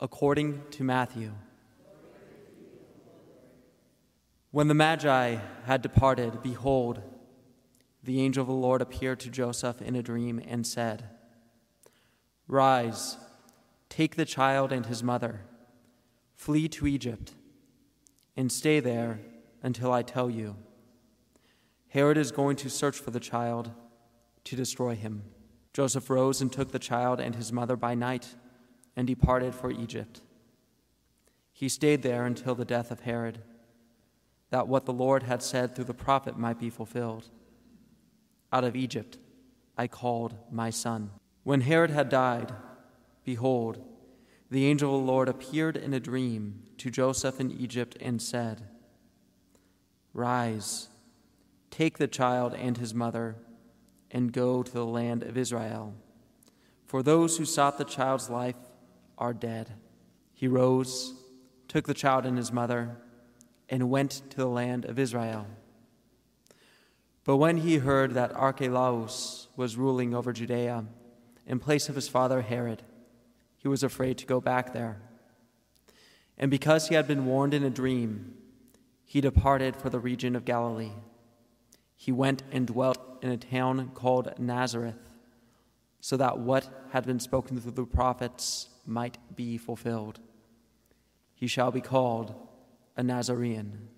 according to Matthew. When the Magi had departed, behold, the angel of the Lord appeared to Joseph in a dream and said, Rise, take the child and his mother, flee to Egypt, and stay there until I tell you. Herod is going to search for the child to destroy him. Joseph rose and took the child and his mother by night and departed for Egypt. He stayed there until the death of Herod, that what the Lord had said through the prophet might be fulfilled. Out of Egypt I called my son. When Herod had died, behold, the angel of the Lord appeared in a dream to Joseph in Egypt and said, Rise, take the child and his mother, and go to the land of Israel. For those who sought the child's life are dead. He rose, took the child and his mother, and went to the land of Israel. But when he heard that Archelaus was ruling over Judea in place of his father Herod, he was afraid to go back there. And because he had been warned in a dream, he departed for the region of Galilee. He went and dwelt in a town called Nazareth, so that what had been spoken through the prophets might be fulfilled. He shall be called a Nazarene.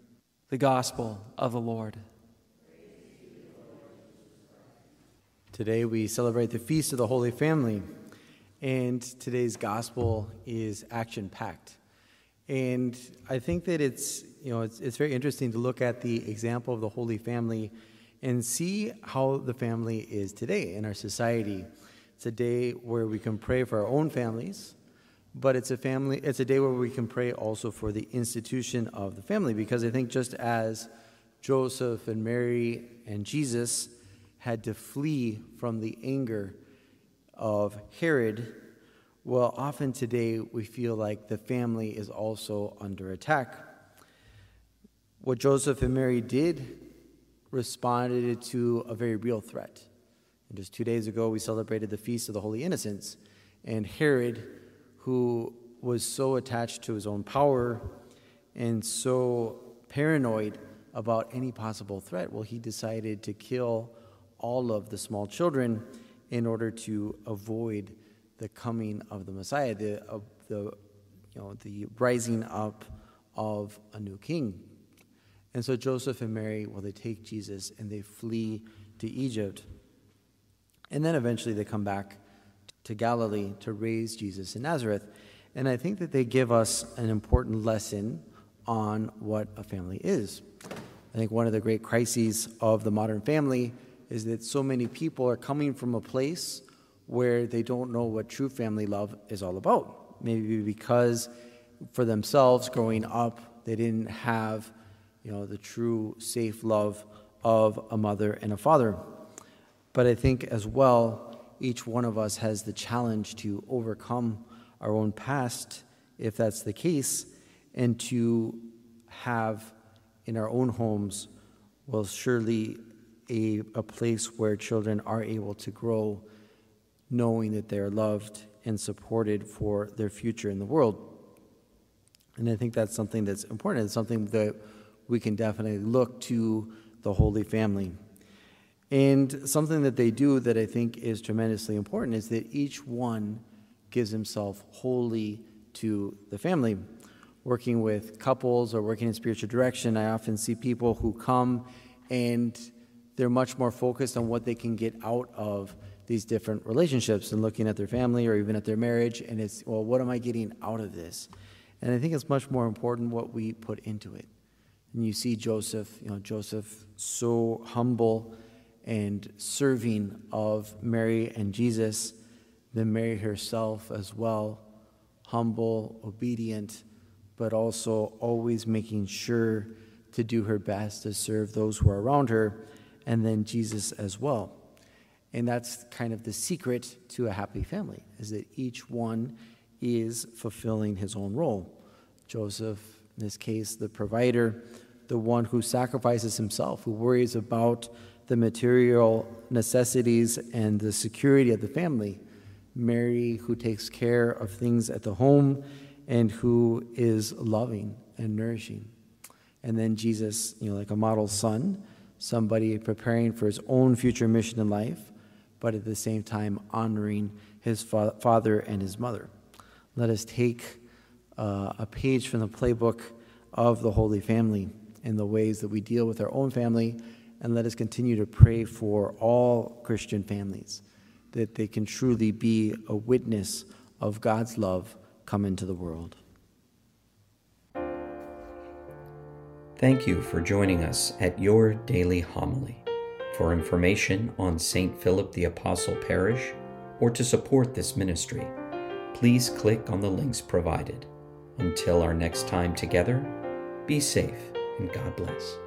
The Gospel of the Lord. Today we celebrate the Feast of the Holy Family, and today's Gospel is action packed. And I think that it's, you know, it's, it's very interesting to look at the example of the Holy Family and see how the family is today in our society. It's a day where we can pray for our own families, but it's a family it's a day where we can pray also for the institution of the family because I think just as Joseph and Mary and Jesus had to flee from the anger of Herod, well, often today we feel like the family is also under attack. What Joseph and Mary did responded to a very real threat. And just two days ago, we celebrated the Feast of the Holy Innocents, and Herod who was so attached to his own power and so paranoid about any possible threat, well, he decided to kill all of the small children in order to avoid the coming of the Messiah, the, the, you know, the rising up of a new king. And so Joseph and Mary, well, they take Jesus and they flee to Egypt. And then eventually they come back to Galilee to raise Jesus in Nazareth. And I think that they give us an important lesson on what a family is. I think one of the great crises of the modern family is that so many people are coming from a place where they don't know what true family love is all about. Maybe because for themselves growing up, they didn't have, you know, the true safe love of a mother and a father. But I think as well, each one of us has the challenge to overcome our own past, if that's the case, and to have in our own homes, well, surely a, a place where children are able to grow knowing that they're loved and supported for their future in the world. And I think that's something that's important. It's something that we can definitely look to the Holy Family. And something that they do that I think is tremendously important is that each one gives himself wholly to the family. Working with couples or working in spiritual direction, I often see people who come and they're much more focused on what they can get out of these different relationships and looking at their family or even at their marriage. And it's, well, what am I getting out of this? And I think it's much more important what we put into it. And you see Joseph, you know, Joseph so humble and serving of Mary and Jesus, then Mary herself as well, humble, obedient, but also always making sure to do her best to serve those who are around her, and then Jesus as well. And that's kind of the secret to a happy family, is that each one is fulfilling his own role. Joseph, in this case, the provider, the one who sacrifices himself, who worries about the material necessities and the security of the family. Mary, who takes care of things at the home and who is loving and nourishing. And then Jesus, you know, like a model son, somebody preparing for his own future mission in life, but at the same time honoring his fa- father and his mother. Let us take uh, a page from the playbook of the Holy Family in the ways that we deal with our own family, and let us continue to pray for all Christian families that they can truly be a witness of God's love come into the world. Thank you for joining us at your daily homily. For information on St. Philip the Apostle Parish or to support this ministry, please click on the links provided. Until our next time together, be safe and God bless.